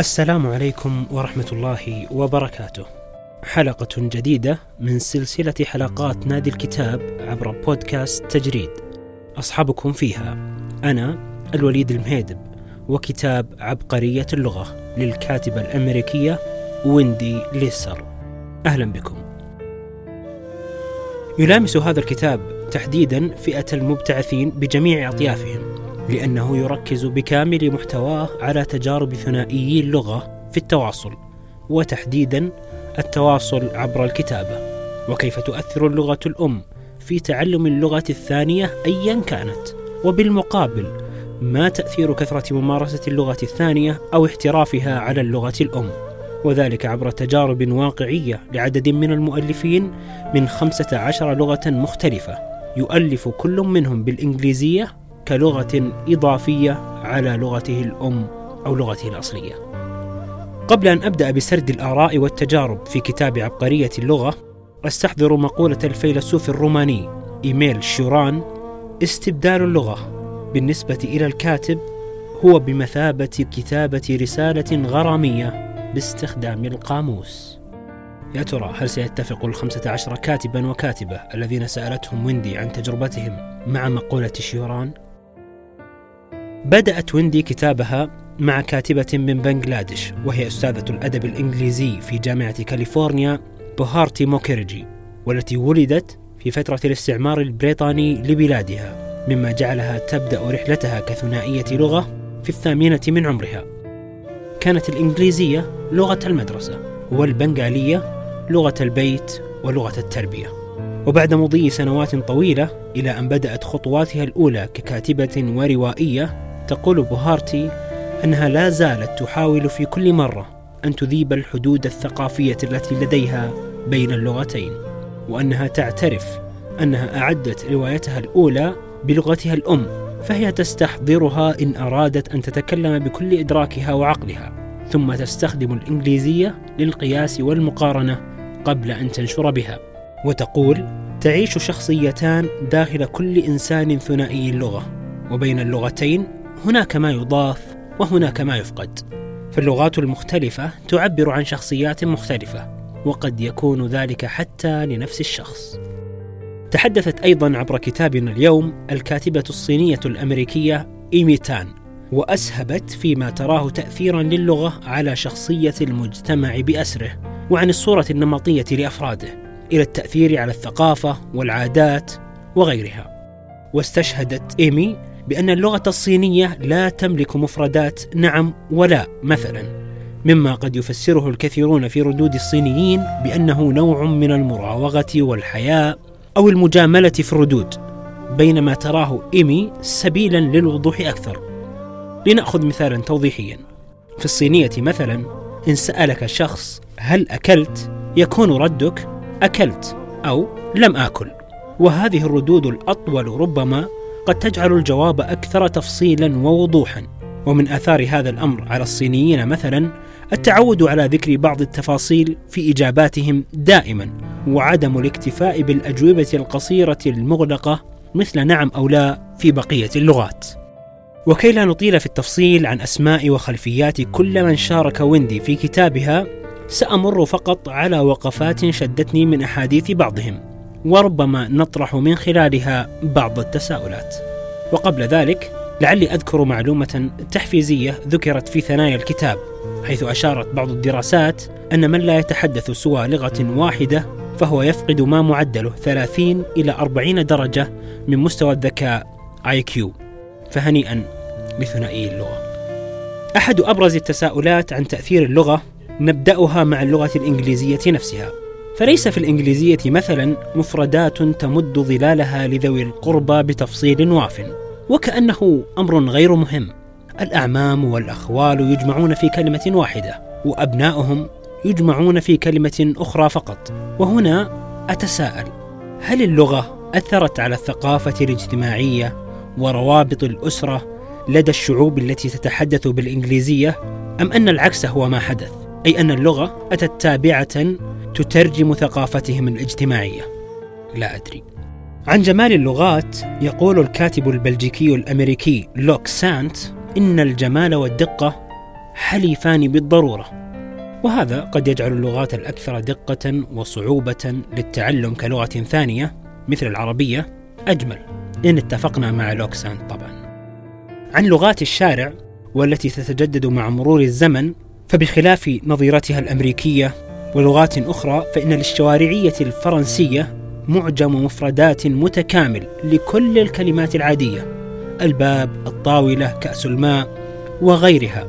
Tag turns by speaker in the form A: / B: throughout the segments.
A: السلام عليكم ورحمة الله وبركاته. حلقة جديدة من سلسلة حلقات نادي الكتاب عبر بودكاست تجريد. أصحابكم فيها أنا الوليد المهيدب وكتاب عبقرية اللغة للكاتبة الأمريكية ويندي ليسر. أهلا بكم. يلامس هذا الكتاب تحديدا فئة المبتعثين بجميع أطيافهم لأنه يركز بكامل محتواه على تجارب ثنائيي اللغة في التواصل وتحديدا التواصل عبر الكتابة. وكيف تؤثر اللغة الأم في تعلم اللغة الثانية أيا كانت؟ وبالمقابل ما تأثير كثرة ممارسة اللغة الثانية أو احترافها على اللغة الأم؟ وذلك عبر تجارب واقعية لعدد من المؤلفين من 15 لغة مختلفة يؤلف كل منهم بالإنجليزية كلغة إضافية على لغته الأم أو لغته الأصلية. قبل أن أبدأ بسرد الآراء والتجارب في كتاب عبقرية اللغة، أستحضر مقولة الفيلسوف الروماني إيميل شوران: استبدال اللغة بالنسبة إلى الكاتب هو بمثابة كتابة رسالة غرامية باستخدام القاموس. يا ترى هل سيتفق الخمسة عشر كاتبا وكاتبة الذين سألتهم ويندي عن تجربتهم مع مقولة سيوران؟ بدأت ويندي كتابها مع كاتبة من بنغلاديش وهي أستاذة الأدب الإنجليزي في جامعة كاليفورنيا بهاراتي موكيرجي والتي ولدت في فترة الاستعمار البريطاني لبلادها مما جعلها تبدأ رحلتها كثنائية لغة في الثامنة من عمرها. كانت الإنجليزية لغة المدرسة والبنغالية لغة البيت ولغة التربية. وبعد مضي سنوات طويلة إلى أن بدأت خطواتها الأولى ككاتبة وروائية تقول بوهارتي أنها لا زالت تحاول في كل مرة أن تذيب الحدود الثقافية التي لديها بين اللغتين وأنها تعترف أنها أعدت روايتها الأولى بلغتها الأم فهي تستحضرها إن أرادت أن تتكلم بكل إدراكها وعقلها ثم تستخدم الإنجليزية للقياس والمقارنة قبل أن تنشر بها وتقول تعيش شخصيتان داخل كل إنسان ثنائي اللغة وبين اللغتين هناك ما يضاف وهناك ما يفقد. فاللغات المختلفة تعبر عن شخصيات مختلفة وقد يكون ذلك حتى لنفس الشخص. تحدثت أيضا عبر كتابنا اليوم الكاتبة الصينية الأمريكية إيمي تان وأسهبت فيما تراه تأثيرا للغة على شخصية المجتمع بأسره وعن الصورة النمطية لأفراده إلى التأثير على الثقافة والعادات وغيرها. واستشهدت إيمي بأن اللغة الصينية لا تملك مفردات نعم ولا مثلا مما قد يفسره الكثيرون في ردود الصينيين بأنه نوع من المراوغة والحياء أو المجاملة في الردود بينما تراه إيمي سبيلا للوضوح أكثر. لنأخذ مثالا توضيحيا. في الصينية مثلا إن سألك شخص هل أكلت يكون ردك أكلت أو لم آكل وهذه الردود الأطول ربما قد تجعل الجواب أكثر تفصيلا ووضوحا. ومن آثار هذا الأمر على الصينيين مثلا التعود على ذكر بعض التفاصيل في إجاباتهم دائما وعدم الاكتفاء بالأجوبة القصيرة المغلقة مثل نعم أو لا في بقية اللغات. وكي لا نطيل في التفصيل عن أسماء وخلفيات كل من شارك ويندي في كتابها سأمر فقط على وقفات شدتني من أحاديث بعضهم. وربما نطرح من خلالها بعض التساؤلات. وقبل ذلك لعلي أذكر معلومة تحفيزية ذكرت في ثنايا الكتاب حيث أشارت بعض الدراسات أن من لا يتحدث سوى لغة واحدة فهو يفقد ما معدله 30 إلى 40 درجة من مستوى الذكاء كيو فهنيئا لثنائي اللغة. أحد أبرز التساؤلات عن تأثير اللغة نبداها مع اللغة الإنجليزية نفسها. فليس في الإنجليزية مثلا مفردات تمد ظلالها لذوي القربى بتفصيل واف وكأنه أمر غير مهم. الأعمام والأخوال يجمعون في كلمة واحدة وأبناؤهم يجمعون في كلمة أخرى فقط وهنا أتساءل هل اللغة أثرت على الثقافة الاجتماعية وروابط الأسرة لدى الشعوب التي تتحدث بالإنجليزية أم أن العكس هو ما حدث؟ أي أن اللغة أتت تابعة تترجم ثقافتهم الاجتماعية. لا أدري. عن جمال اللغات يقول الكاتب البلجيكي الأمريكي لوك سانت إن الجمال والدقة حليفان بالضرورة. وهذا قد يجعل اللغات الأكثر دقة وصعوبة للتعلم كلغة ثانية مثل العربية. أجمل. إن اتفقنا مع لوكسان طبعا. عن لغات الشارع والتي تتجدد مع مرور الزمن فبخلاف نظيرتها الأمريكية ولغات أخرى فإن للشوارعية الفرنسية معجم مفردات متكامل لكل الكلمات العادية الباب، الطاولة، كأس الماء وغيرها.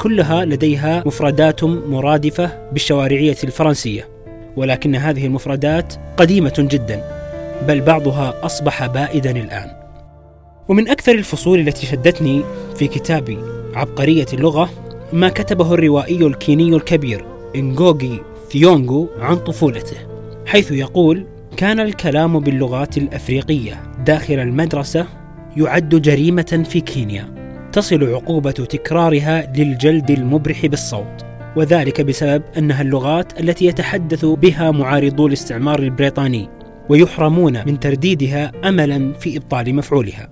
A: كلها لديها مفردات مرادفة بالشوارعية الفرنسية ولكن هذه المفردات قديمة جدا بل بعضها أصبح بائدا الآن. ومن أكثر الفصول التي شدتني في كتاب عبقرية اللغة ما كتبه الروائي الكيني الكبير إنغوغي ثيونغو عن طفولته حيث يقول كان الكلام باللغات الأفريقية داخل المدرسة يعد جريمة في كينيا تصل عقوبة تكرارها للجلد المبرح بالصوت وذلك بسبب أنها اللغات التي يتحدث بها معارضو الاستعمار البريطاني ويحرمون من ترديدها املا في إبطال مفعولها.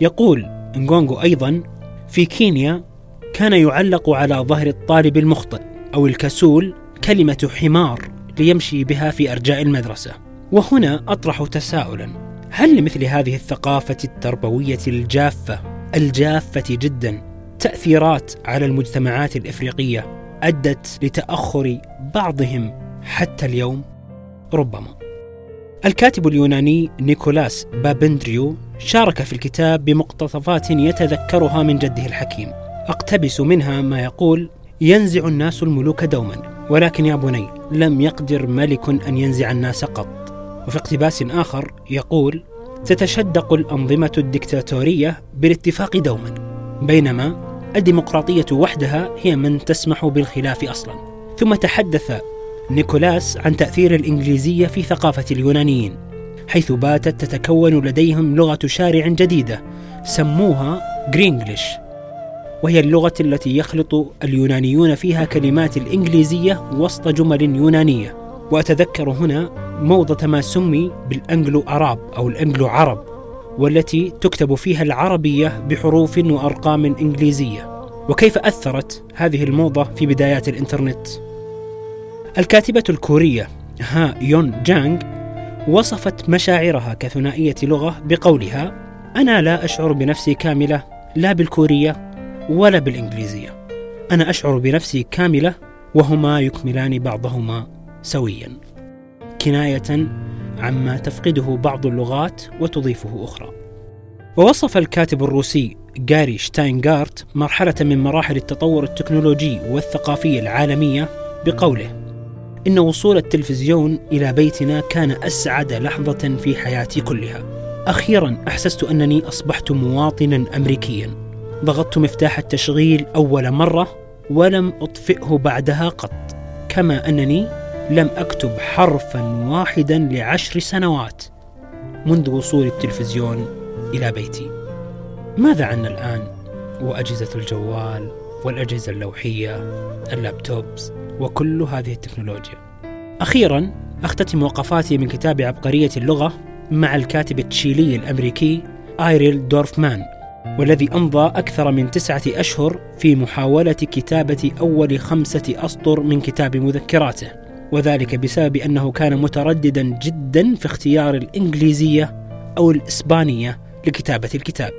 A: يقول نغونغو أيضا في كينيا كان يعلق على ظهر الطالب المخطئ أو الكسول كلمة حمار ليمشي بها في أرجاء المدرسة. وهنا أطرح تساؤلا. هل لمثل هذه الثقافة التربوية الجافة الجافة جدا تأثيرات على المجتمعات الإفريقية أدت لتأخر بعضهم حتى اليوم؟ ربما. الكاتب اليوناني نيكولاس بابندريو شارك في الكتاب بمقتطفات يتذكرها من جده الحكيم. أقتبس منها ما يقول ينزع الناس الملوك دوما ولكن يا بني لم يقدر ملك أن ينزع الناس قط. وفي اقتباس آخر يقول تتشدق الأنظمة الدكتاتورية بالاتفاق دوما بينما الديمقراطية وحدها هي من تسمح بالخلاف أصلا. ثم تحدث نيكولاس عن تأثير الإنجليزية في ثقافة اليونانيين حيث باتت تتكون لديهم لغة شارع جديدة سموها Grenglish وهي اللغة التي يخلط اليونانيون فيها كلمات الإنجليزية وسط جمل يونانية. وأتذكر هنا موضة ما سمي بال Anglo Arab أو الأنجلو عرب والتي تكتب فيها العربية بحروف وأرقام إنجليزية. وكيف أثرت هذه الموضة في بدايات الإنترنت؟ الكاتبة الكورية ها يون جانغ وصفت مشاعرها كثنائية لغة بقولها أنا لا أشعر بنفسي كاملة لا بالكورية ولا بالإنجليزية أنا أشعر بنفسي كاملة وهما يكملان بعضهما سويا كناية عما تفقده بعض اللغات وتضيفه أخرى. ووصف الكاتب الروسي جاري شتاينغارت مرحلة من مراحل التطور التكنولوجي والثقافي العالمية بقوله: إن وصول التلفزيون إلى بيتنا كان أسعد لحظة في حياتي كلها. أخيرا أحسست أنني أصبحت مواطنا أمريكيا. ضغطت مفتاح التشغيل أول مرة ولم أطفئه بعدها قط. كما أنني لم أكتب حرفا واحدا لعشر سنوات منذ وصول التلفزيون إلى بيتي. ماذا عنا الآن؟ وأجهزة الجوال والأجهزة اللوحية اللابتوبز وكل هذه التكنولوجيا. أخيرا أختتم وقفاتي من كتاب عبقرية اللغة مع الكاتب التشيلي الأمريكي آيريل دورفمان. والذي أمضى أكثر من تسعة أشهر في محاولة كتابة أول خمسة أسطر من كتاب مذكراته. وذلك بسبب أنه كان مترددا جدا في اختيار الإنجليزية أو الإسبانية لكتابة الكتاب.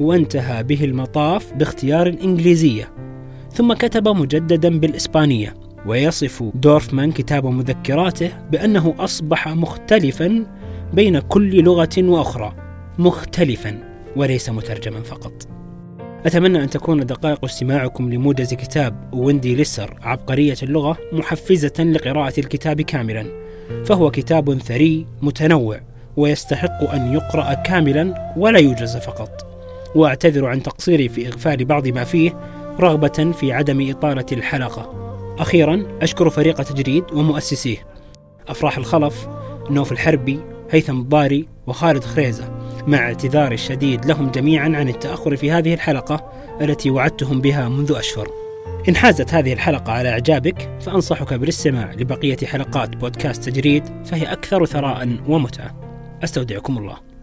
A: وانتهى به المطاف باختيار الإنجليزية. ثم كتب مجددا بالإسبانية. ويصف دورفمان كتاب مذكراته بأنه أصبح مختلفا بين كل لغة وأخرى. مختلفا. وليس مترجما فقط. أتمنى أن تكون دقائق استماعكم لموجز كتاب ويندي ليسر عبقرية اللغة محفزة لقراءة الكتاب كاملا. فهو كتاب ثري متنوع ويستحق أن يقرأ كاملا ولا يوجز فقط. وأعتذر عن تقصيري في إغفال بعض ما فيه رغبة في عدم إطالة الحلقة. أخيرا أشكر فريق تجريد ومؤسسيه. أفراح الخلف نوف الحربي هيثم الضاري وخالد خريزة. مع اعتذاري الشديد لهم جميعا عن التأخر في هذه الحلقة التي وعدتهم بها منذ أشهر. إن حازت هذه الحلقة على إعجابك فأنصحك بالاستماع لبقية حلقات بودكاست تجريد فهي أكثر ثراء ومتعة. أستودعكم الله.